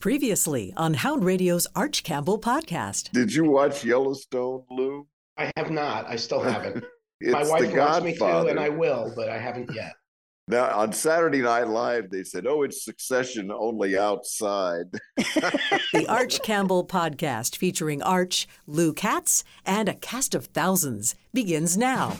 Previously on Hound Radio's Arch Campbell podcast. Did you watch Yellowstone, Lou? I have not. I still haven't. It's My wife the wants me to, and I will, but I haven't yet. Now on Saturday Night Live, they said, "Oh, it's Succession only outside." The Arch Campbell podcast featuring Arch, Lou Katz, and a cast of thousands begins now.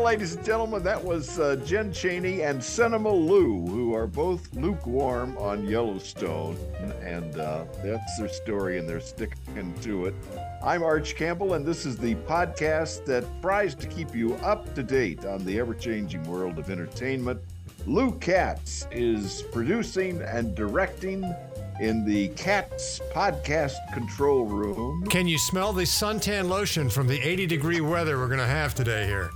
Well, ladies and gentlemen, that was uh, Jen Chaney and Cinema Lou, who are both lukewarm on Yellowstone, and uh, that's their story, and they're sticking to it. I'm Arch Campbell, and this is the podcast that tries to keep you up to date on the ever-changing world of entertainment. Lou Katz is producing and directing in the Katz Podcast Control Room. Can you smell the suntan lotion from the 80 degree weather we're going to have today here?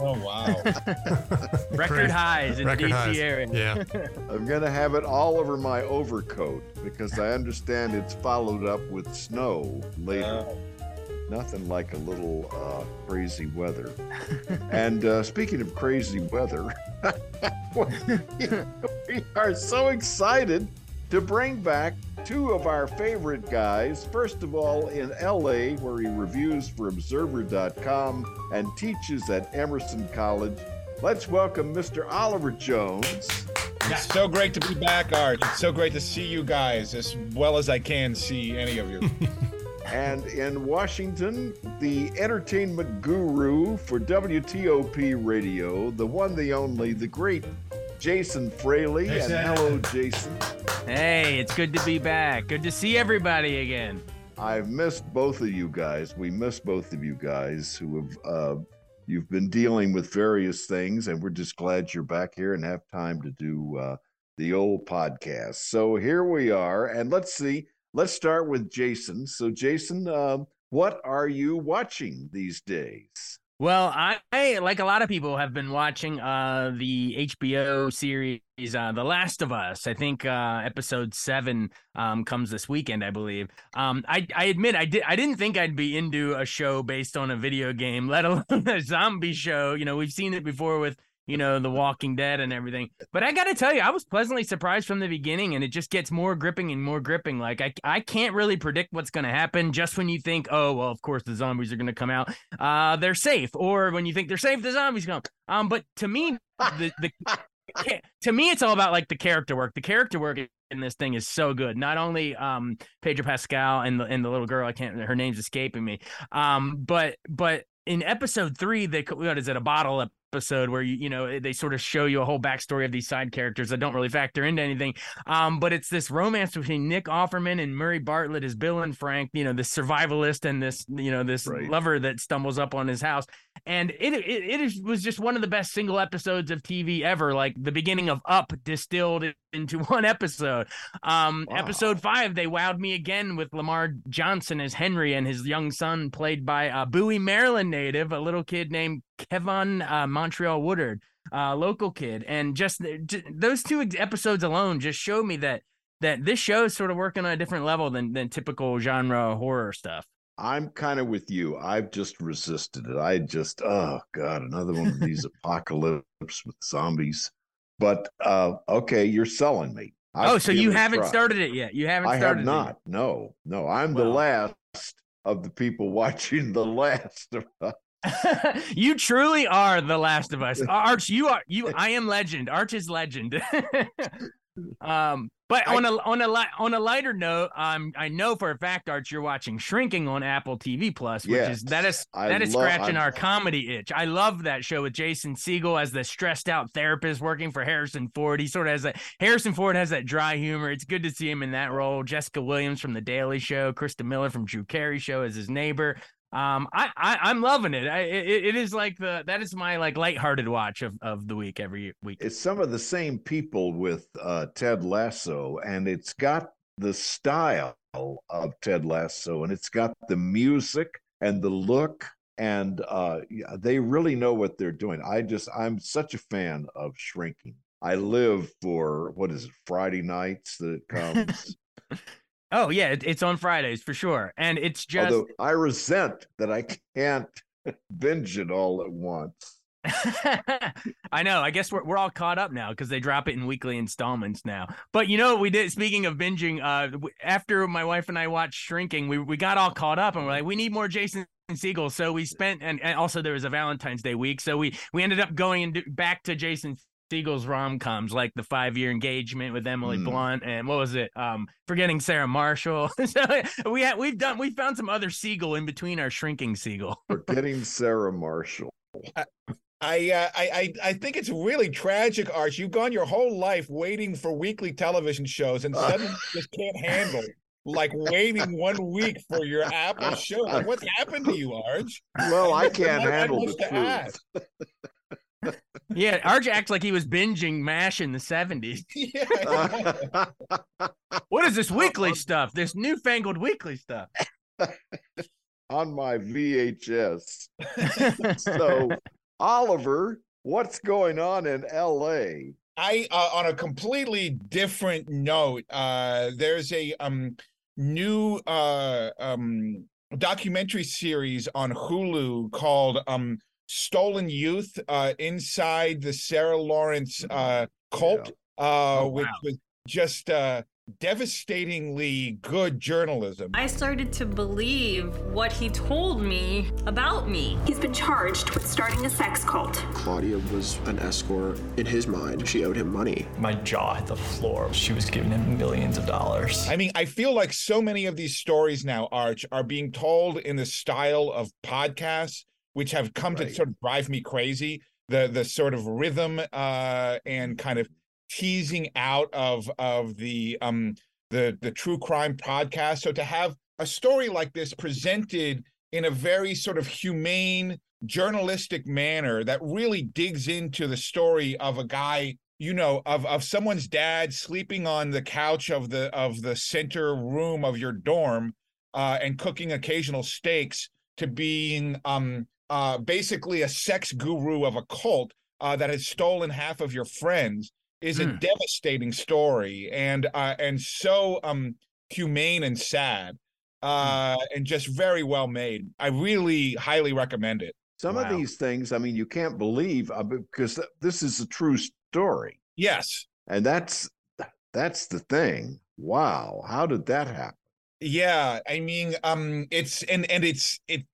Oh wow! Record highs in Record the DC highs. area. Yeah. I'm going to have it all over my overcoat because I understand it's followed up with snow later. Uh, Nothing like a little uh, crazy weather. and uh, speaking of crazy weather, we are so excited to bring back two of our favorite guys. First of all, in LA, where he reviews for Observer.com and teaches at Emerson College. Let's welcome Mr. Oliver Jones. it's so great to be back, Arch. It's so great to see you guys as well as I can see any of you. And in Washington, the entertainment guru for WTOP Radio, the one, the only, the great Jason Fraley. Hey, and Sam. hello, Jason. Hey, it's good to be back. Good to see everybody again. I've missed both of you guys. We miss both of you guys who have uh, you've been dealing with various things, and we're just glad you're back here and have time to do uh, the old podcast. So here we are, and let's see. Let's start with Jason. So, Jason, um, what are you watching these days? Well, I, I like a lot of people have been watching uh the HBO series uh The Last of Us. I think uh episode 7 um comes this weekend, I believe. Um I I admit I did I didn't think I'd be into a show based on a video game, let alone a zombie show. You know, we've seen it before with you know, The Walking Dead and everything. But I got to tell you, I was pleasantly surprised from the beginning, and it just gets more gripping and more gripping. Like, I, I can't really predict what's going to happen just when you think, oh, well, of course the zombies are going to come out. Uh, they're safe. Or when you think they're safe, the zombies come. Um, but to me, the, the to me, it's all about like the character work. The character work in this thing is so good. Not only um Pedro Pascal and the and the little girl, I can't her name's escaping me. Um, but but in episode three, they what is it a bottle episode where you you know they sort of show you a whole backstory of these side characters that don't really factor into anything. Um, but it's this romance between Nick Offerman and Murray Bartlett as Bill and Frank. You know, this survivalist and this you know this Right. lover that stumbles up on his house and it, it it is, was just one of the best single episodes of TV ever. Like the beginning of Up distilled into one episode. Um, Wow. episode five, they wowed me again with Lamar Johnson as Henry and his young son, played by a Bowie, Maryland native, a little kid named Kevin uh, Montreal Woodard, uh, local kid, and just, those two ex- episodes alone just showed me that that this show is sort of working on a different level than than typical genre horror stuff. I'm kind of with you. I've just resisted it. I just, oh God, another one of these apocalypse with zombies. But uh, okay, you're selling me. I'll oh, so you haven't try. started it yet? You haven't I started have not. No, no. I'm the last of the people watching the last of us. you truly are the last of us arch you are you i am legend arch is legend um but I- on a on a on a lighter note um i know for a fact arch you're watching shrinking on apple tv plus which is that is Yes, I that is love- scratching I'm- our comedy itch. I love that show with jason segel as the stressed out therapist working for harrison ford. He sort of has that harrison ford has that dry humor. It's good to see him in that role. Jessica williams from the daily show. Christa miller from drew carey show as his neighbor um, I, I I'm loving it. I it, it is like the that is my like lighthearted watch of of the week every week. It's some of the same people with uh, Ted Lasso, and it's got the style of Ted Lasso, and it's got the music and the look, and uh, yeah, they really know what they're doing. I just, I'm such a fan of Shrinking. I live for what is it, Friday nights that it comes. Oh yeah, it, it's on Fridays for sure, and it's just Although I resent that I can't binge it all at once. I know. I guess we're we're all caught up now because they drop it in weekly installments now. But you know we did? Speaking of binging, uh, after my wife and I watched Shrinking, we we got all caught up and we're like, we need more Jason Segel. So we spent, and, and also there was a Valentine's Day week, so we we ended up going into, back to Jason Segel's rom coms, like the Five Year Engagement with Emily Hmm. Blunt, and what was it? Um, Forgetting Sarah Marshall. so we had we've done we found some other Segel in between our Shrinking Segel. Forgetting Sarah Marshall. I, uh, I I I think it's really tragic, Arch. You've gone your whole life waiting for weekly television shows, and suddenly you just can't handle like waiting one week for your Apple show. Like, what's happened to you, Arch? Well, I can't handle the much truth. ask. Yeah, Arch acts like he was binging MASH in the 70s. Yeah. What is this weekly stuff? This newfangled weekly stuff. on my VHS. So, Oliver, what's going on in LA? I uh, on a completely different note, uh there's a um new uh um documentary series on Hulu called um Stolen Youth uh inside the Sarah Lawrence uh cult uh Oh, which was just uh devastatingly good journalism. I started to believe what he told me about me. He's been charged with starting a sex cult. Claudia was an escort. In his mind, she owed him money. My jaw hit the floor. She was giving him millions of dollars. I mean, I feel like so many of these stories now, Arch, are being told in the style of podcasts, which have come to sort of drive me crazy. The the sort of rhythm uh, and kind of teasing out of of the um the the true crime podcast. So to have a story like this presented in a very sort of humane journalistic manner that really digs into the story of a guy you know of of someone's dad sleeping on the couch of the of the center room of your dorm uh and cooking occasional steaks to being um uh basically a sex guru of a cult uh that has stolen half of your friends is a Hmm. devastating story and uh and so um humane and sad uh and just very well made i really highly recommend it Some Wow. of these things, I mean, you can't believe uh, because th- this is a true story, yes and that's that's the thing. Wow, how did that happen? Yeah, I mean, um, it's and and it's it.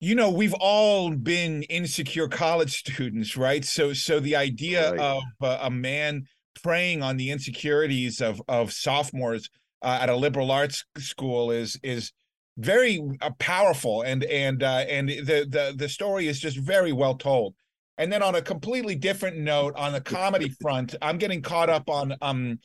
You know, we've all been insecure college students, right? So, so the idea Right. of uh, a man preying on the insecurities of of sophomores uh, at a liberal arts school is is very uh, powerful, and and uh, and the the the story is just very well told. And then on a completely different note, on the comedy front, I'm getting caught up on um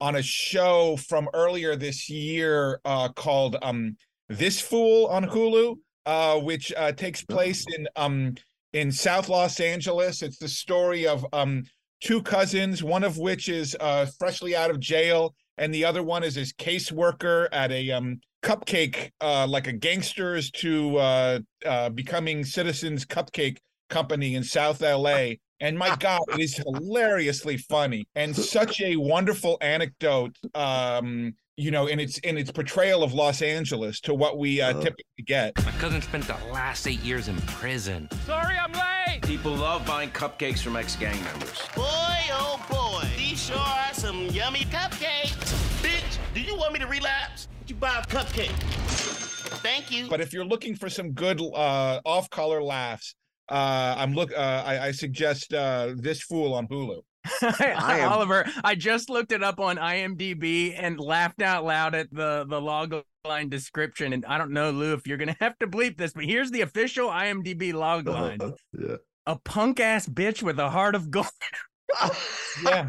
on a show from earlier this year uh, called um, "This Fool" on Hulu, uh, which uh, takes place in um, in South Los Angeles. It's the story of um, two cousins, one of which is uh, freshly out of jail, and the other one is his caseworker at a um, cupcake, uh, like a gangsters to uh, uh, becoming citizens cupcake company in South LA. And my God, it is hilariously funny and such a wonderful anecdote. Um, you know, in its in its portrayal of Los Angeles to what we uh, Uh. typically get. My cousin spent the last eight years in prison. Sorry, I'm late. People love buying cupcakes from ex-gang members. Boy, oh boy, these sure are some yummy cupcakes. Bitch, do you want me to relapse? You buy a cupcake. Thank you. But if you're looking for some good uh, off-color laughs, uh, I'm look. Uh, I, I suggest uh, this fool on Hulu. I am- Oliver, I just looked it up on IMDb and laughed out loud at the the log line description. And I don't know, Lou, if you're gonna have to bleep this, but here's the official IMDb log line: yeah. a punk ass bitch with a heart of gold. Yeah,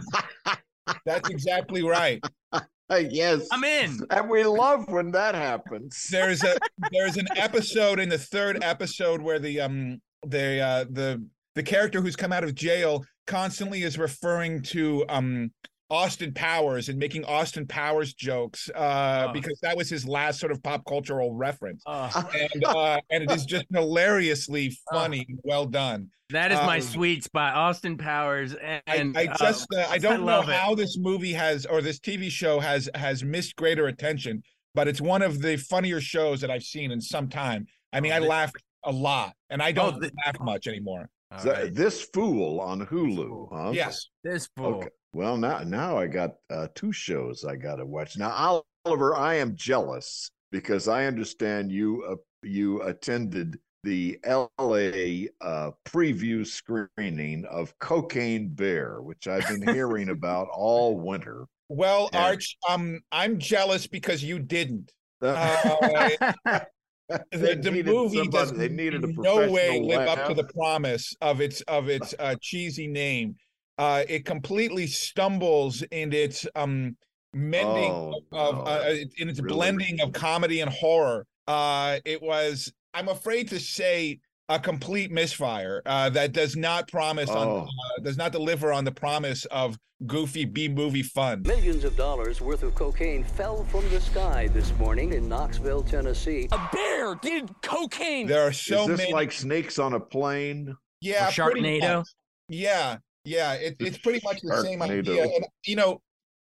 that's exactly right. yes, I'm in. and we love when that happens. there's a there's an episode in the third episode where the um the uh the the character who's come out of jail constantly is referring to um Austin Powers and making Austin Powers jokes uh Oh. because that was his last sort of pop cultural reference Uh, and uh and it is just hilariously funny and well done that is my Um, sweet spot, Austin Powers. And I, I just uh, I don't know love it. how this movie has or this TV show has has missed greater attention, but it's one of the funnier shows that I've seen in some time. I mean, Oh, I laughed a lot, and I don't th- laugh much anymore. That- This Fool on Hulu, huh? Yes. This fool. Okay. Well, now now I got uh, two shows I got to watch. Now, Oliver, I am jealous because I understand you uh, you attended the LA uh, preview screening of Cocaine Bear, which I've been hearing about all winter. Well, And- Arch, um, I'm jealous because you didn't. Uh, Uh, They the, the needed movie does somebody- they needed a in no way live up to the promise of its of its uh, cheesy name. Uh, it completely stumbles in its um mending Oh, of no, uh, in its really blending of comedy and horror. Uh, it was, I'm afraid to say, a complete misfire uh, that does not promise on Oh. uh, does not deliver on the promise of goofy B movie fun. Millions of dollars worth of cocaine fell from the sky this morning in Knoxville, Tennessee. A bear did cocaine. There are so Is this many. like snakes on a plane? Yeah, Or Sharknado? much. Yeah, yeah. It, it's pretty much the same idea. And you know,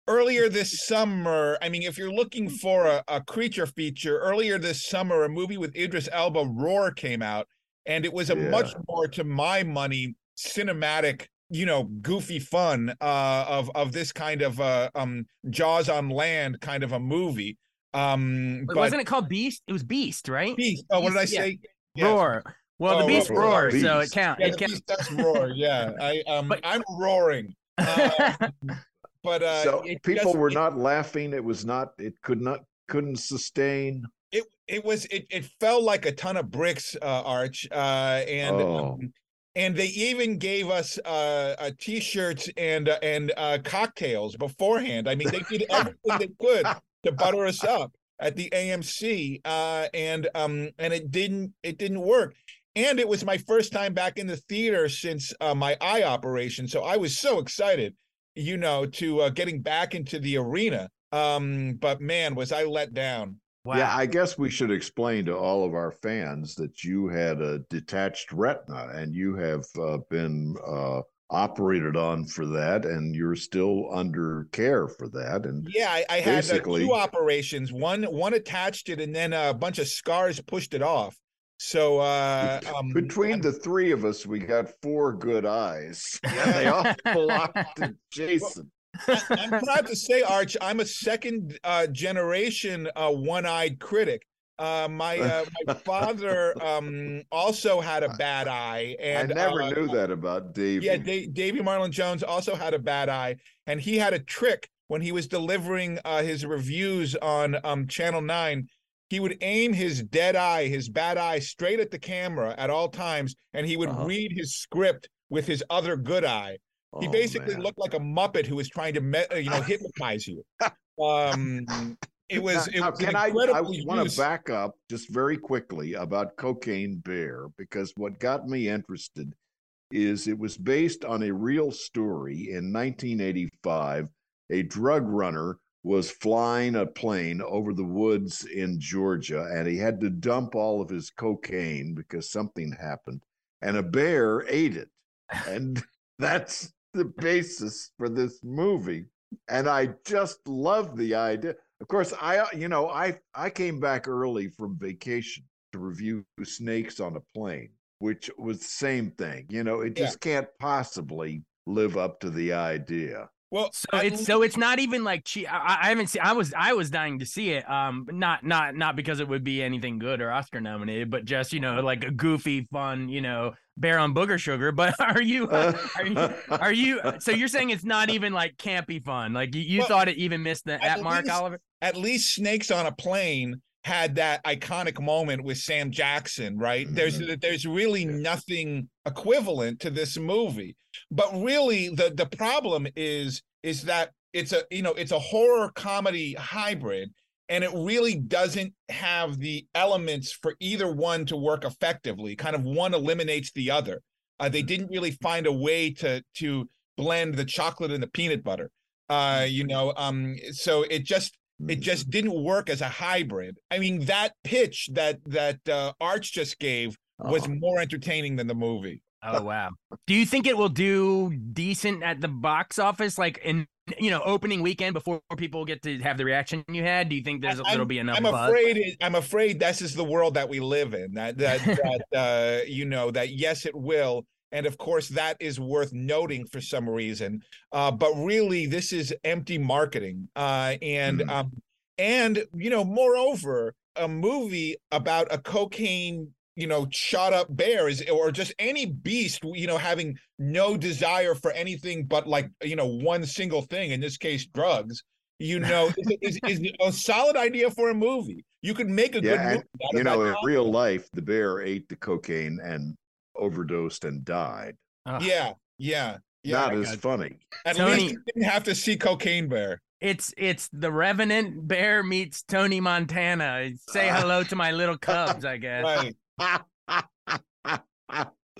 earlier this summer, I mean, if you're looking for a, a creature feature, earlier this summer, a movie with Idris Elba, Roar, came out, and it was a much more, to my money, cinematic. You know, goofy fun uh, of of this kind of uh, um Jaws on land kind of a movie. Um, Wait, but Wasn't it called Beast? It was Beast, right? Beast. Oh, what did I Beast, yeah. say? Yes. Roar. Well, the Oh, Beast roar. roars, so it counts. Yeah, It counts. beast does roar. Yeah, I um, But- I'm roaring. Uh, but uh, so people were it- not laughing. It was not. It could not. Couldn't sustain. It it was it it felt like a ton of bricks, uh, Arch. Uh, and Oh. um, and they even gave us uh, uh t-shirts and uh, and uh, cocktails beforehand. I mean, they did everything they could to butter us up at the AMC, uh, and um and it didn't it didn't work. And it was my first time back in the theater since uh, my eye operation, so I was so excited, you know, to uh, getting back into the arena. Um, but man, was I let down. Wow. Yeah, I guess we should explain to all of our fans that you had a detached retina and you have uh, been uh, operated on for that, and you're still under care for that. And Yeah, I, I had uh, two operations. One one attached it, and then a bunch of scars pushed it off. So uh, um, between the three of us, we got four good eyes. And they all belong to Jason. I'm proud to say, Arch, I'm a second uh, generation uh, one-eyed critic. Uh, my uh, my father um, also had a bad eye, and I never uh, knew that about Davey. Yeah, da- Davey Marlin-Jones also had a bad eye, and he had a trick when he was delivering uh, his reviews on um, Channel Nine. He would aim his dead eye, his bad eye, straight at the camera at all times, and he would Uh-huh. read his script with his other good eye. He Oh, basically man. looked like a muppet who was trying to, me- uh, you know, hypnotize you. Um, it was. Now- it was can I? I want to back up just very quickly about Cocaine Bear because what got me interested is it was based on a real story in 1985. A drug runner was flying a plane over the woods in Georgia and he had to dump all of his cocaine because something happened and a bear ate it. And that's the basis for this movie. And I just love the idea. Of course, I you know, I I came back early from vacation to review Snakes on a Plane, which was the same thing. You know, it Yeah. just can't possibly live up to the idea. Well, So I- it's so it's not even like che- I, I haven't seen. I was I was dying to see it. Um, not not not because it would be anything good or Oscar nominated, but just you know like a goofy, fun, you know, bear on booger sugar. But are you uh, are you are you? So you're saying it's not even like campy fun? Like you, you Well, thought it even missed the, that mark, least- Oliver? at least Snakes on a Plane had that iconic moment with Sam Jackson, right? There's mm-hmm. there's really nothing equivalent to this movie. But really the the problem is is that it's a you know it's a horror comedy hybrid and it really doesn't have the elements for either one to work effectively. Kind of one eliminates the other. Uh, they didn't really find a way to to blend the chocolate and the peanut butter. Uh, you know, um, so it just it just didn't work as a hybrid. I mean, that pitch that that uh, Arch just gave was Uh-huh. more entertaining than the movie. Oh wow. Do you think it will do decent at the box office, like in you know opening weekend before people get to have the reaction you had? Do you think there's there'll be enough? I'm afraid. It, I'm afraid this is the world that we live in. That that that uh, you know that yes, it will, and of course that is worth noting for some reason. Uh, but really, this is empty marketing, uh, and Mhm. um, and you know, moreover, a movie about a cocaine you know shot up bear is or just any beast you know having no desire for anything but like you know one single thing in this case drugs you know is, is, is a solid idea for a movie you could make a good movie and you know, in concept. real life, the bear ate the cocaine and overdosed and died. yeah yeah yeah Not I as funny. at Tony- least you didn't have to see cocaine bear It's it's the Revenant Bear meets Tony Montana. Say ah. hello to my little cubs, I guess. right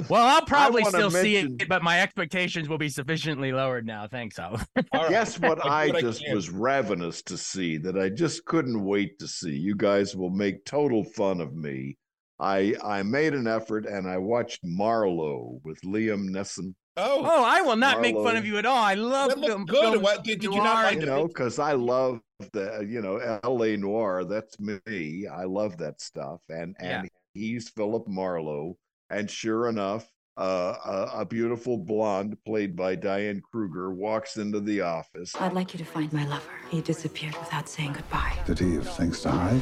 Well, I'll probably wanna still see it, but my expectations will be sufficiently lowered now. Thanks, so. All right. Guess what I I do I just was ravenous to see that I just couldn't wait to see. You guys will make total fun of me. I I made an effort and I watched Marlowe with Liam Neeson. oh Oh, I will not make fun of you at all. I love That film. good. film What- did- did you not like You know, because I love the you know L.A. Noir. That's me. I love that stuff. And and he's Philip Marlowe. And sure enough, uh, a, a beautiful blonde played by Diane Kruger walks into the office. I'd like you to find my lover. He disappeared without saying goodbye. Did he have things to hide?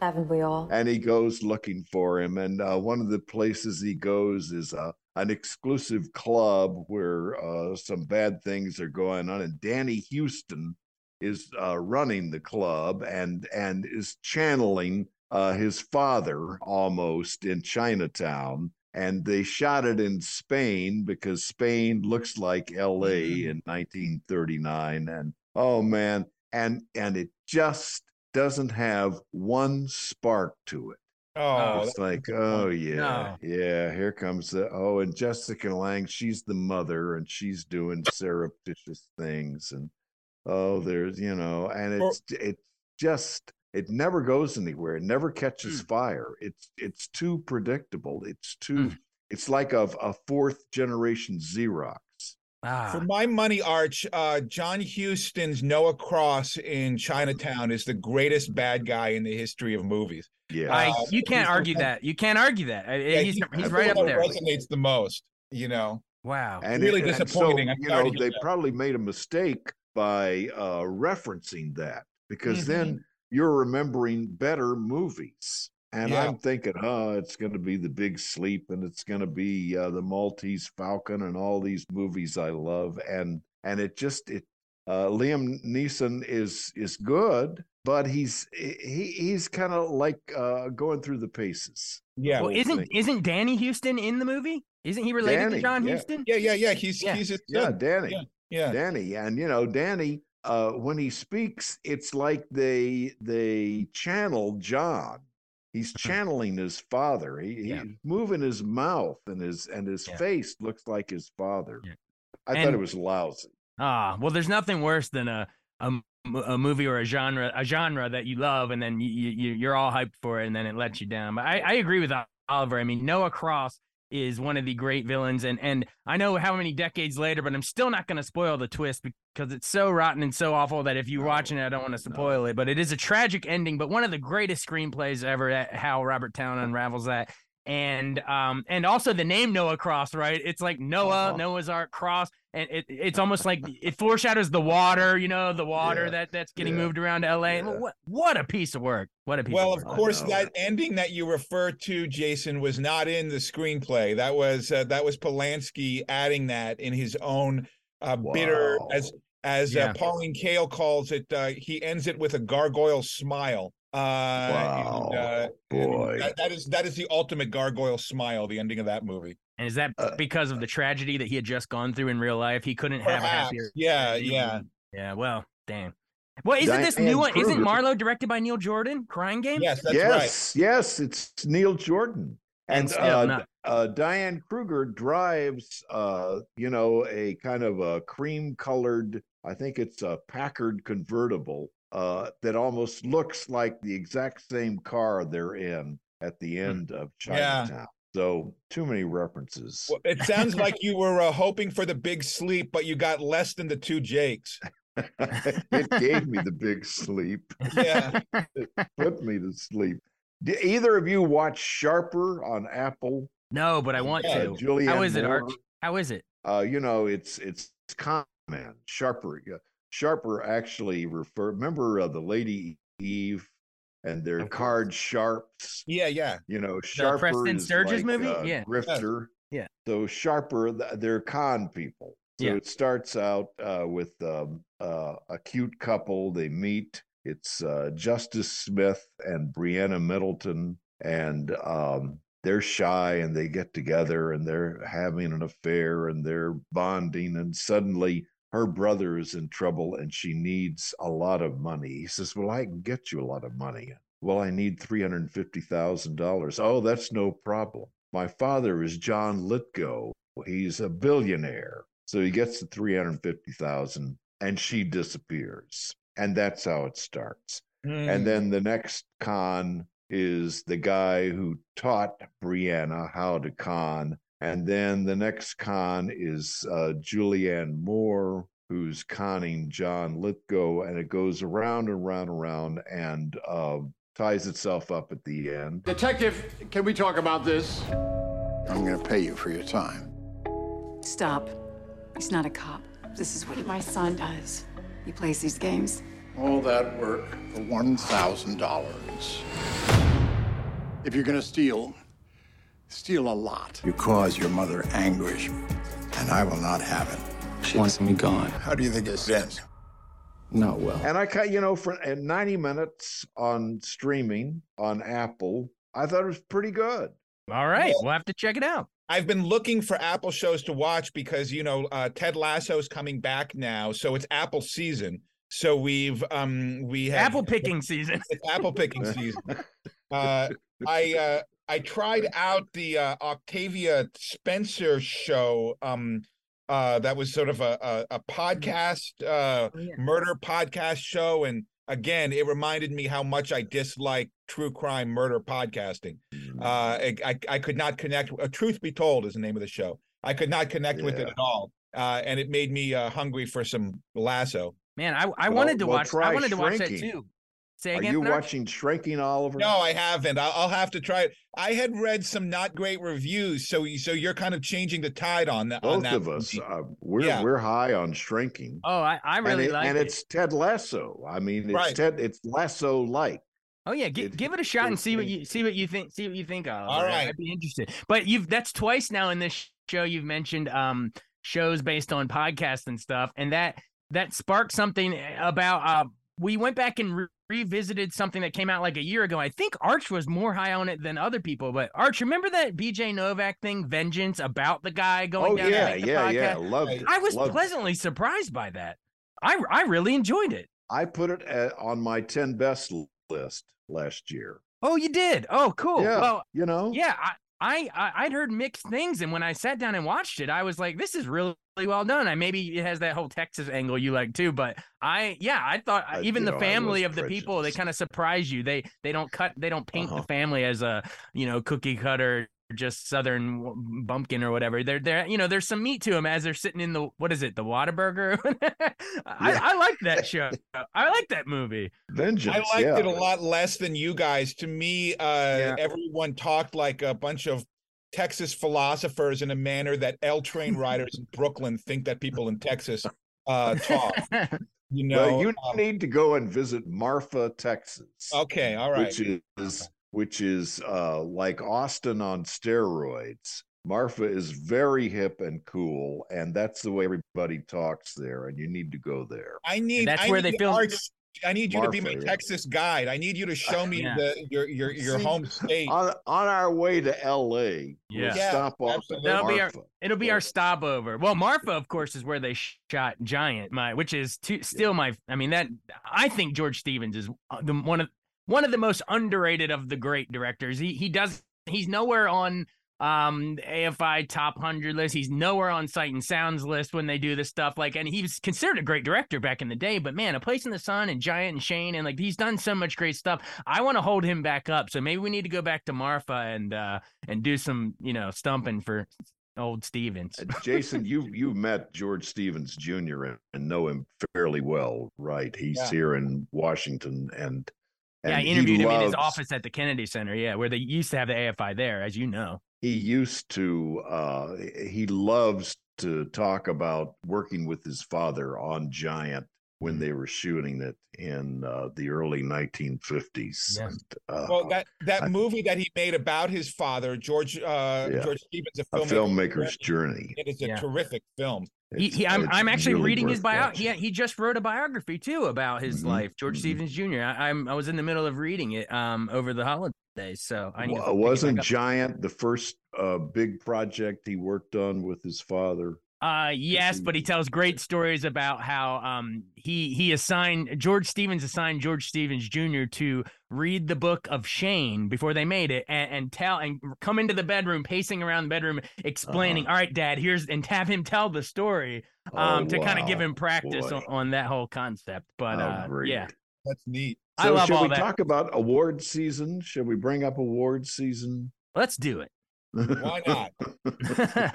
Haven't we all? and he goes looking for him. And uh, one of the places he goes is uh, an exclusive club where uh, some bad things are going on. And Danny Huston is uh, running the club and and is channeling uh, his father almost in Chinatown. And they shot it in Spain because Spain looks like L.A. in 1939. And oh man, and and it just doesn't have one spark to it. oh it's like, oh yeah, No. yeah. Here comes the oh, and Jessica Lange, she's the mother, and she's doing surreptitious things, and oh, there's you know, and it's it's just it never goes anywhere. It never catches fire. It's it's too predictable. It's too. Mm. It's like a, a fourth generation Xerox. Ah, For my money, Arch, uh, John Huston's Noah Cross in Chinatown is the greatest bad guy in the history of movies. Yeah. I, uh, you can't he's the argue that. You can't argue that. Uh, Yeah, he's he- he's the right up there. Resonates the most, you know. Wow. and really it- and disappointing. So, you know, they that. probably made a mistake by uh, referencing that because Mhm. then you're remembering better movies. And Yeah. I'm thinking, oh, it's going to be The Big Sleep, and it's going to be uh, The Maltese Falcon, and all these movies I love, and and it just it. Uh, Liam Neeson is is good, but he's he he's kind of like uh, going through the paces. Yeah. Well, isn't thing. isn't Danny Huston in the movie? Isn't he related Danny, to John yeah. Huston? Yeah, yeah, yeah. He's Yeah. he's his Yeah. Danny. Yeah, yeah. Danny, and you know, Danny, uh, when he speaks, it's like they they channel John. He's channeling his father. He, Yeah. He's moving his mouth and his and his Yeah. face looks like his father. Yeah. I thought it was lousy. Ah, well, there's nothing worse than a a, a movie or a genre a genre that you love and then you, you you're all hyped for it and then it lets you down. But I, I agree with Oliver. I mean, Noah Cross is one of the great villains, and and I know how many decades later, but I'm still not going to spoil the twist because it's so rotten and so awful that if you're watching it, I don't want to spoil it. But it is a tragic ending, but one of the greatest screenplays ever. At how Robert Towne unravels that. And um and also the name Noah Cross, right? It's like Noah, Uh-huh. Noah's Ark Cross, and it it's almost like it foreshadows the water, you know, the water Yeah. that that's getting Yeah. moved around to LA. Yeah. What what a piece of work! What a piece Well, of of course, that ending that you refer to, Jason, was not in the screenplay. That was uh, that was Polanski adding that in his own uh, bitter, as as Yeah. uh, Pauline Kael calls it. Uh, he ends it with a gargoyle smile. Uh, Wow, and, uh, boy. that, that is that is the ultimate gargoyle smile. The ending of that movie. And is that Uh, because of the tragedy that he had just gone through in real life? He couldn't have a happier. Yeah, yeah, Yeah. Well, damn. Well, isn't this new Diane one? Isn't Kruger. Marlowe directed by Neil Jordan? Crying Game. yes, that's right. yes, yes, it's Neil Jordan. And And, still uh, not- uh, Diane Kruger drives, uh, you know, a kind of a cream colored, I think it's a Packard convertible uh, that almost looks like the exact same car they're in at the end of Hmm. Yeah. Chinatown. So, too many references. Well, it sounds like you were uh, hoping for the big sleep, but you got less than the two Jakes. it gave me the big sleep. Yeah. it put me to sleep. Did either of you watch Sharper on Apple No, but I want Uh, to. Julianne How is it, Moore. Arch? How is it? Uh, you know, it's it's con man. Sharper, uh, Sharper actually refer. Remember uh, the Lady Eve and their card sharps. Yeah, yeah. You know, Sharper The Preston Sturges like, movie? uh, Yeah. grifter. Yeah. So Sharper, they're con people. So Yeah. it starts out uh, with um, uh, a cute couple. They meet. It's uh, Justice Smith and Briana Middleton, and um, they're shy and they get together and they're having an affair and they're bonding. And suddenly her brother is in trouble and she needs a lot of money. He says, Well, I can get you a lot of money. Well, I need $350,000. Oh, that's no problem. My father is John Lithgow. He's a billionaire. So he gets the 350,000 and she disappears. And that's how it starts. Mm. And then the next con is the guy who taught Briana how to con. And then the next con is uh, Julianne Moore, who's conning John Lithgow. And it goes around and around and around and uh, ties itself up at the end. Detective, can we talk about this? I'm going to pay you for your time. Stop. He's not a cop. This is what my son does. He plays these games. All that work for $1,000. If you're going to steal, steal a lot. You cause your mother anguish, and I will not have it. She wants me gone. How do you think this ends? Not well. And I cut, you know, for 90 minutes on streaming on Apple, I thought it was pretty good. All right, we'll have to check it out. I've been looking for Apple shows to watch because you know uh, Ted is coming back now, so it's Apple season. So we've um we have Apple picking season. It's apple picking season. Uh, I uh, I tried out the uh, Octavia Spencer show. Um, uh, that was sort of a a, a podcast, uh, murder podcast show, and again, it reminded me how much I dislike true crime murder podcasting. Uh, I, I I could not connect. Uh, Truth be told, is the name of the show. I could not connect with it at all, uh, and it made me uh, hungry for some Lasso. Man, I, I Well- wanted to well, watch. I try wanted to watch that too. Say Are you Arch? watching Shrinking, Oliver? No, I haven't. I'll, I'll have to try it. I had read some not great reviews, so you- so you're kind of changing the tide on that. on Both that of us. Uh, we're Yeah. we're high on Shrinking. Oh, I, I really and it, like and it. it's Ted Lasso. I mean, it's Right. Ted. It's Lasso like. Oh yeah, gi- It- give it a shot and see what you see what you think. See what you think of. All right. I'd be interested. But you've that's twice now in this show you've mentioned um shows based on podcasts and stuff, and that that sparked something about. Uh, we went back and re- revisited something that came out like a year ago. I think Arch was more high on it than other people. But Arch, remember that BJ Novak thing, Vengeance, about the guy going Oh down? yeah, yeah, yeah. podcast? Loved it. I was Loved it. pleasantly surprised by that. I I really enjoyed it. I put it at, on my ten best list last year. Oh, you did? Oh, cool. Yeah, Well, you know. Yeah, I, I I- I'd heard mixed things, and when I sat down and watched it, I was like, "This is really well done." I maybe it has that whole Texas angle you like too, but I yeah, I thought I- even the know, family of the people they kind of surprise you. They they don't cut they don't paint Uh-huh. the family as a you know cookie cutter just southern bumpkin or whatever. They're there you know there's some meat to them as they're sitting in the what is it the Whataburger. I, Yeah. I like that show. I like that movie. Vengeance. I liked yeah. it a lot less than you guys. To me, uh, everyone talked like a bunch of Texas philosophers in a manner that L train riders in Brooklyn think that people in Texas uh, talk. You know, Well, you um, need to go and visit Marfa, Texas. okay, all right. Which is which is uh, like Austin on steroids. Marfa is very hip and cool, and that's the way everybody talks there. And you need to go there. I need. That's I where they need filmed- Arch, I need you to be my yeah. Texas guide. I need you to show me Yeah. the your your your See, home state. On on our way to L.A., Yeah. we'll Yeah, stop off at absolutely. That'll be our Marfa. it'll be our stopover. Well, Marfa, of course, is where they shot Giant, my which is too, still my. I mean that I think George Stevens is uh, the one of one of the most underrated of the great directors. He he does he's nowhere on um AFI top 100 list. He's nowhere on Sight and Sounds list when they do this stuff like and he was considered a great director back in the day, but man, A Place in the Sun and Giant and Shane and like he's done so much great stuff. I want to hold him back up. So maybe we need to go back to Marfa and uh and do some, you know, stumping for old Stevens. Uh, Jason, you you met George Stevens Jr. and, and know him fairly well, right? He's Yeah. here in Washington, and yeah, I interviewed him in his office at the Kennedy Center. Yeah, where they used to have the AFI there, as you know. He used to. Uh, he loves to talk about working with his father on Giant when they were shooting it in uh, the early 1950s. Yeah. And, uh, Well, that that I- movie that he made about his father, George uh, Yeah. George Stevens, a a filmmaker. filmmaker's journey. It is a Yeah. terrific film. He, he, I'm, I'm actually really reading his bio. watching. Yeah, he just wrote a biography too about his Mhm, life, George mhm. Stevens Jr. I, I'm I was in the middle of reading it um over the holidays, so I need to it Wasn't. Giant the first uh, big project he worked on with his father? Uh yes, but he tells great stories about how um he he assigned George Stevens assigned George Stevens Jr. to read the book of Shane before they made it and, and tell and come into the bedroom, pacing around the bedroom, explaining, Uh-huh. "All right, Dad, here's and have him tell the story um Oh, to kind of give him practice on, on that whole concept. But How uh great. yeah. That's neat. I So love should all we that. talk about award season? Should we bring up award season? Let's do it. Why not?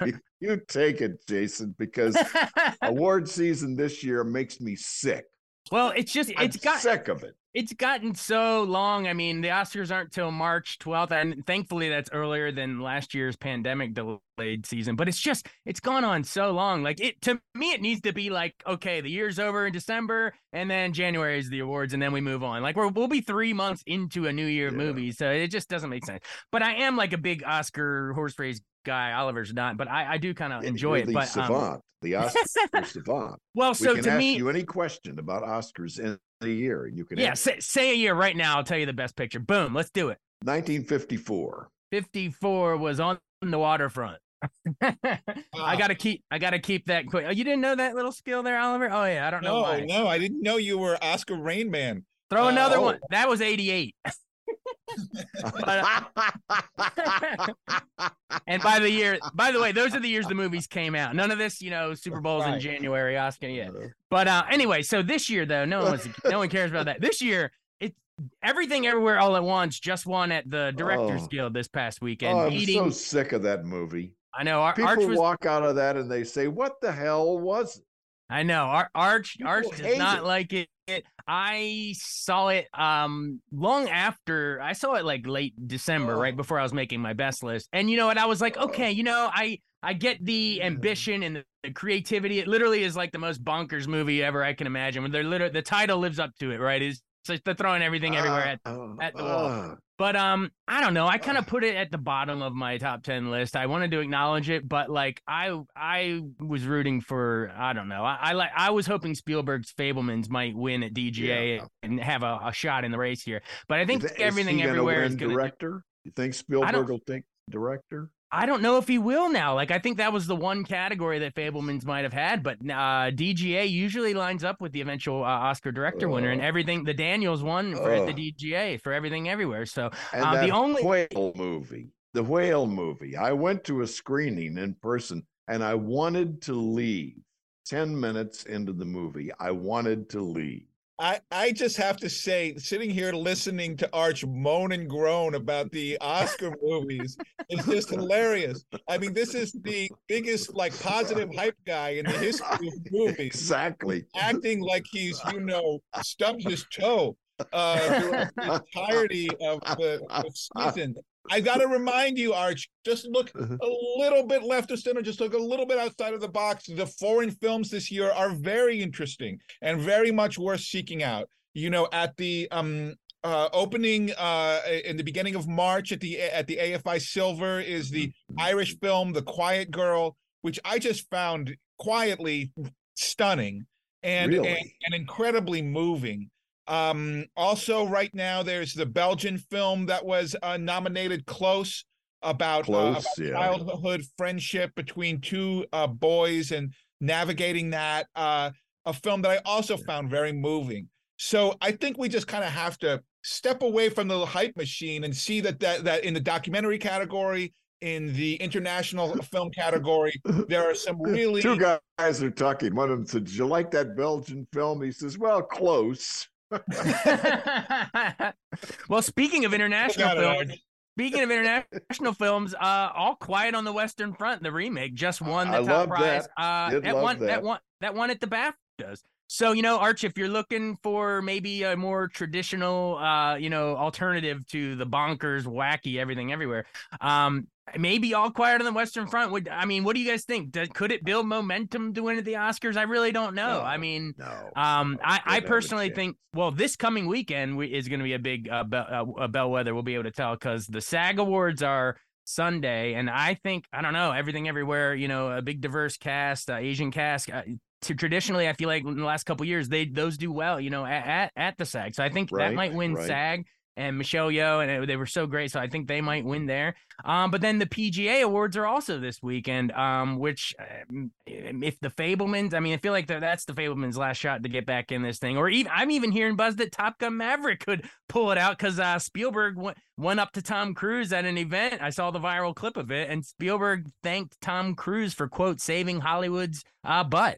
you, you take it, Jason, because award season this year makes me sick. well, it's just I'm it's got sick of it. It's gotten so long. I mean, the Oscars aren't till March 12th, and thankfully that's earlier than last year's pandemic delayed season. But it's just it's gone on so long. Like it to me, it needs to be like okay, the year's over in December, and then January is the awards, and then we move on. Like we're, we'll be three months into a new year of Yeah. movies, so it just doesn't make sense. But I am like a big Oscar horse race guy. Oliver's not, but I, I do kind of enjoy it. The But um, savant, the Oscar savant. well, we so can to ask me, you any question about Oscars in a year, you can yeah, say, say a year right now. I'll tell you the best picture. Boom, let's do it. 1954. 54 was on the waterfront. I ah. gotta keep I gotta keep that quick. Oh, you didn't know that little skill there, Oliver? Oh yeah, I don't know No, why. no, I didn't know you were Oscar Rain Man. Throw another Oh. one. That was 88. and by the year, by the way, those are the years the movies came out. None of this, you know, Super Bowls in January, Oscar yet. But uh anyway, so this year though, no one wants no one cares about that. This year, it's everything everywhere all at once just won at the Directors Oh. Guild this past weekend. oh, I'm beating, so sick of that movie. I know Ar- People Arch was walk out of that and they say, "What the hell was it?" I know. Ar- Arch People Arch does not it. like it. I saw it um long after I saw it like late December, Oh. right before I was making my best list. And you know what? I was like, okay, you know, I I get the ambition and the, the creativity. It literally is like the most bonkers movie ever I can imagine. When they're literally the title lives up to it, right? Is like they're throwing everything everywhere at Ah, at the wall. ah. But um, I don't know. I kind of put it at the bottom of my top ten list. I wanted to acknowledge it, but like I I was rooting for I don't know. I, I like I was hoping Spielberg's Fabelmans might win at DGA Yeah. and have a, a shot in the race here. But I think Is- is everything he everywhere is going to. director. You think Spielberg will think director? I don't know if he will now. Like I think that was the one category that Fabelmans might have had, but uh, DGA usually lines up with the eventual uh, Oscar director winner and everything. The Daniels won for, at the DGA for everything everywhere. So uh, the only whale movie, the whale movie. I went to a screening in person, and I wanted to leave. Ten minutes into the movie, I wanted to leave. I, I just have to say, sitting here listening to Arch moan and groan about the Oscar movies is just hilarious. I mean, this is the biggest like positive hype guy in the history of movies, Exactly. acting like he's you know stubbed his toe uh, throughout the entirety of the, the season. I got to remind you, Arch, just look Uh-huh. a little bit left of center, just look a little bit outside of the box. The foreign films this year are very interesting and very much worth seeking out. You know, at the um uh opening uh in the beginning of March at the at the AFI Silver is the Irish film The Quiet Girl, which I just found quietly stunning and and, and incredibly moving. Um, also, right now, there's the Belgian film that was uh, nominated Close about, uh, about yeah. childhood friendship between two uh, boys and navigating that. Uh, a film that I also found very moving. So I think we just kind of have to step away from the hype machine and see that that that in the documentary category, in the international film category, there are some really Two guys are talking. One of them said, "Did you like that Belgian film?" He says, "Well, close." well, speaking of international films, speaking of international films, uh, All Quiet on the Western Front, the remake, just won the I top prize. that. Uh, that one, that that. one, that one at the BAFTAs. So you know, Arch, if you're looking for maybe a more traditional, uh, you know, alternative to the bonkers, wacky, everything everywhere, um, maybe All Quiet on the Western Front would. I mean, what do you guys think? Does, could it build momentum to win at the Oscars? I really don't know. No, I mean, no, um, I, I personally think. Well, this coming weekend is going to be a big uh, be- uh, a bellwether. We'll be able to tell because the SAG Awards are. Sunday, and I think I don't know everything everywhere. You know, a big diverse cast, uh, Asian cast. Uh, to traditionally, I feel like in the last couple years, they those do well. You know, at at, at the SAG. So I think that might win right. SAG and Michelle Yeoh, and it- they were so great. So I think they might win there. Um, but then the PGA awards are also this weekend. Um, which um, if the Fabelmans, I mean, I feel like that- that's the Fabelmans' last shot to get back in this thing. Or even I'm even hearing buzz that Top Gun Maverick could pull it out because uh, Spielberg went, went up to Tom Cruise at an event. I saw the viral clip of it, and Spielberg thanked Tom Cruise for quote saving Hollywood's uh, butt.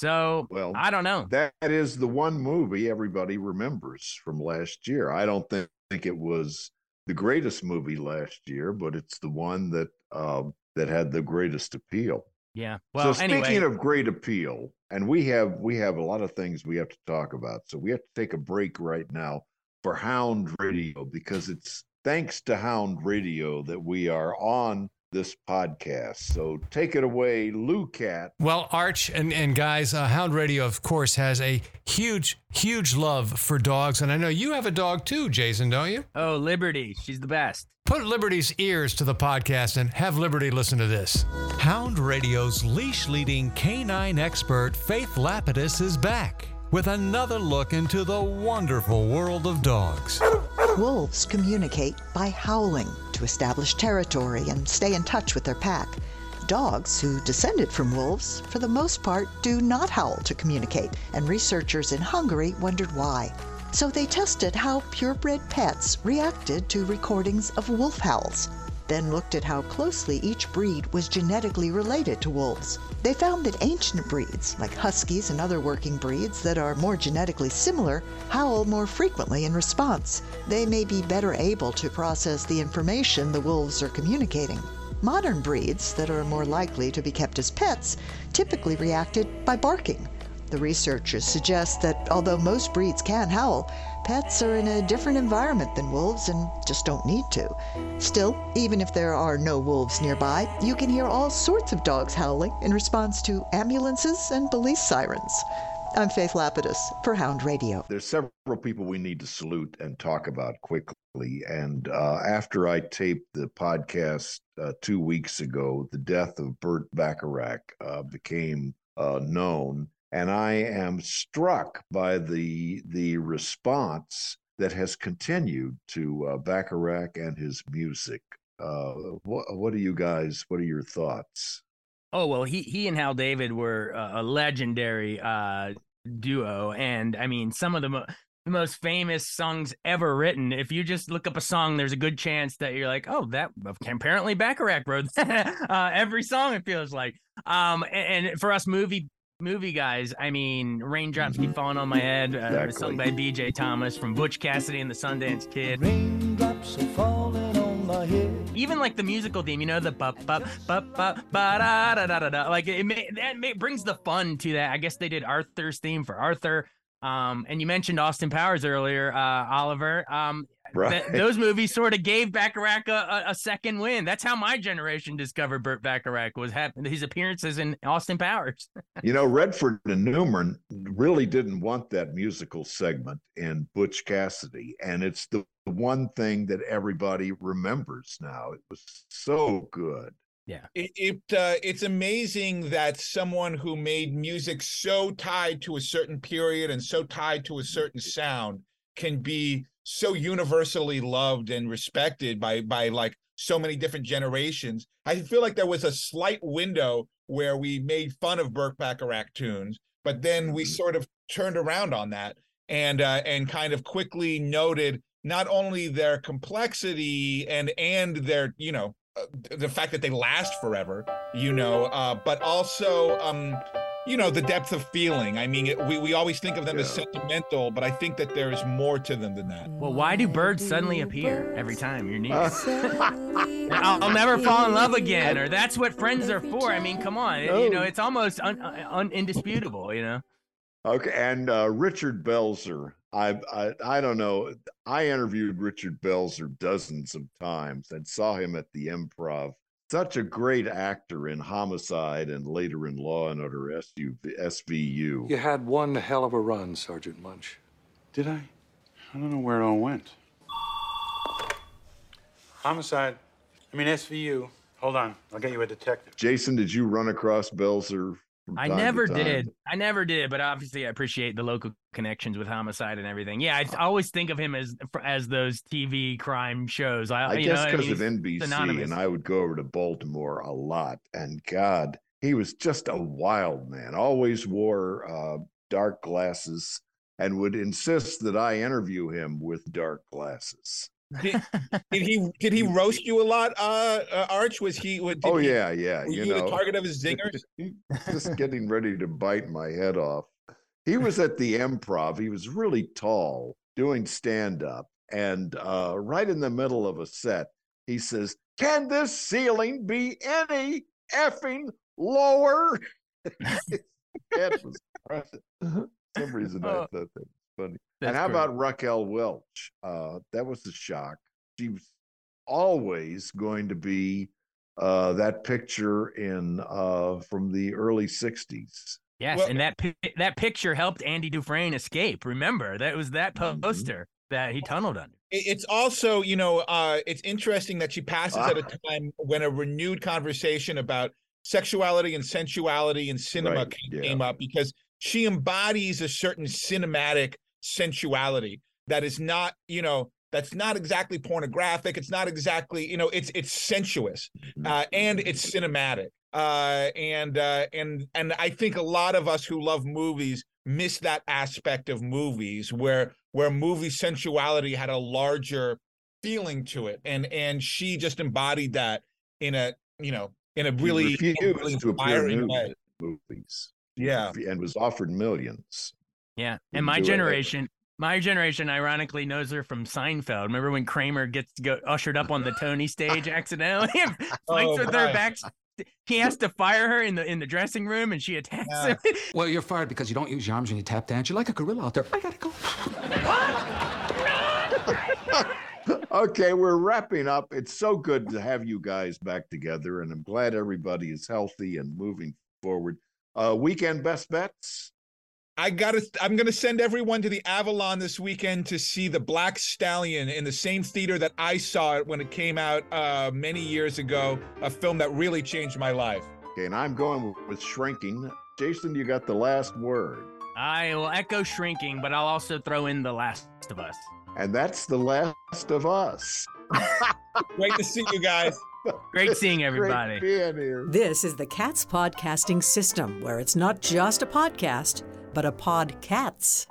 So Well, I don't know. That is the one movie everybody remembers from last year. I don't think, think it was the greatest movie last year, but it's the one that um, that had the greatest appeal. Yeah. Well, so speaking anyway, of great appeal, and we have we have a lot of things we have to talk about. So we have to take a break right now for Hound Radio because it's thanks to Hound Radio that we are on this podcast. So take it away, Lou Cat. Well, Arch and, and guys, uh, Hound Radio, of course, has a huge, huge love for dogs. And I know you have a dog too, Jason, don't you? oh, Liberty, she's the best. Put Liberty's ears to the podcast and have Liberty listen to this. Hound Radio's leash leading canine expert, Faith Lapidus, is back with another look into the wonderful world of dogs. Wolves communicate by howling to establish territory and stay in touch with their pack. Dogs, who descended from wolves, for the most part do not howl to communicate, and researchers in Hungary wondered why. So they tested how purebred pets reacted to recordings of wolf howls, then looked at how closely each breed was genetically related to wolves. They found that ancient breeds, like huskies and other working breeds that are more genetically similar, howl more frequently in response. They may be better able to process the information the wolves are communicating. Modern breeds that are more likely to be kept as pets typically reacted by barking. The researchers suggest that although most breeds can howl, pets are in a different environment than wolves and just don't need to. Still, even if there are no wolves nearby, you can hear all sorts of dogs howling in response to ambulances and police sirens. I'm Faith Lapidus for Hound Radio. There's several people we need to salute and talk about quickly. And uh, after I taped the podcast uh, two weeks ago, the death of Burt Bacharach uh, became uh, known, and I am struck by the the response that has continued to uh, Bacharach and his music. Uh, what what are you guys? What are your thoughts? Oh well, he he and Hal David were a legendary uh, duo, and I mean some of the, mo- the most famous songs ever written. If you just look up a song, there's a good chance that you're like, oh, that apparently Bacharach wrote uh, every song. It feels like, um, and, and for us movie movie guys, I mean, raindrops keep falling on my head. Uh, Exactly. Sung by B.J. Thomas from Butch Cassidy and the Sundance Kid. Raindrops are falling on my head. even like the musical theme, you know, the ba ba ba ba ba da da da da da. Like it, may, that may, brings the fun to that. I guess they did Arthur's theme for Arthur. Um, and you mentioned Austin Powers earlier, uh, Oliver. Um, Right. th- those movies sort of gave Bacharach a, a, a second win. That's how my generation discovered Burt Bacharach was hap- his appearances in Austin Powers. You know, Redford and Newman really didn't want that musical segment in Butch Cassidy, and it's the one thing that everybody remembers now. It was so good. Yeah. It, it uh, it's amazing that someone who made music so tied to a certain period and so tied to a certain sound can be so universally loved and respected by by like so many different generations. I feel like there was a slight window where we made fun of Burt Bacharach tunes, but then we sort of turned around on that and uh, and kind of quickly noted not only their complexity and and their you know uh, the fact that they last forever, you know, uh, but also um, you know the depth of feeling. I mean, it, we we always think of them as sentimental, but I think that there is more to them than that. Well, why do birds suddenly appear every time you're near? I'll, I'll never fall in love again, or that's what friends are for. I mean, come on, you know, it's almost un, un, indisputable, you know. Okay, and uh, Richard Belzer. I, I I don't know. I interviewed Richard Belzer dozens of times and saw him at the Improv. Such a great actor in Homicide and later in Law and Order SUV, SVU. You had one hell of a run, Sergeant Munch. Did I? I don't know where it all went. Homicide. I mean, SVU. Hold on. I'll get you a detective. Jason, did you run across Belzer? I never did. I never did, but obviously I appreciate the local connections with homicide and everything. Yeah, I always think of him as as those TV crime shows. I, I you guess because of NBC, synonymous. and I would go over to Baltimore a lot. And God, he was just a wild man. Always wore uh, dark glasses and would insist that I interview him with dark glasses. Did, did he did he roast you a lot, uh, uh Arch? Was he? Did oh he- yeah, yeah. you, you know, the target of his zingers? just getting ready to bite my head off. He was at the improv. He was really tall, doing stand up, and uh, right in the middle of a set, he says, "Can this ceiling be any effing lower?" Head was. For some reason, I Oh. thought that was funny. That's and how great. about Raquel Welch? Uh, that was a shock. She was always going to be uh, that picture in uh, from the early '60s. Yes, Well- and that that picture helped Andy Dufresne escape. Remember, that was that Mm-hmm. poster that he tunneled under. It's also, you know, uh, it's interesting that she passes at a Ah. time when a renewed conversation about sexuality and sensuality in cinema Right, came, yeah. came up because she embodies a certain cinematic sensuality that is not, you know, that's not exactly pornographic. It's not exactly, you know, it's it's sensuous Mm-hmm. uh, and it's cinematic. Uh, and uh, and and I think a lot of us who love movies miss that aspect of movies where where movie sensuality had a larger feeling to it, and and she just embodied that in a you know in a really, really to appear inspiring nude way. in movies. Yeah. and was offered millions. Yeah, and my do it. generation, my generation, ironically knows her from Seinfeld. Remember when Kramer gets to go ushered up on the Tony stage accidentally, and fights Oh, with her back. He has to fire her in the in the dressing room, and she attacks him. Well, you're fired because you don't use your arms when you tap dance. You're like a gorilla out there. I gotta go. okay, we're wrapping up. It's so good to have you guys back together, and I'm glad everybody is healthy and moving forward. Uh, weekend best bets. I gotta I'm gonna send everyone to the Avalon this weekend to see the Black Stallion in the same theater that I saw it when it came out uh many years ago, a film that really changed my life. Okay, and I'm going with shrinking. Jason, you got the last word. I will echo shrinking, but I'll also throw in the Last of Us. And that's the last of us. Great to see you guys. Great seeing Great everybody. being here. This is the Cats Podcasting System, where it's not just a podcast, but a podcats.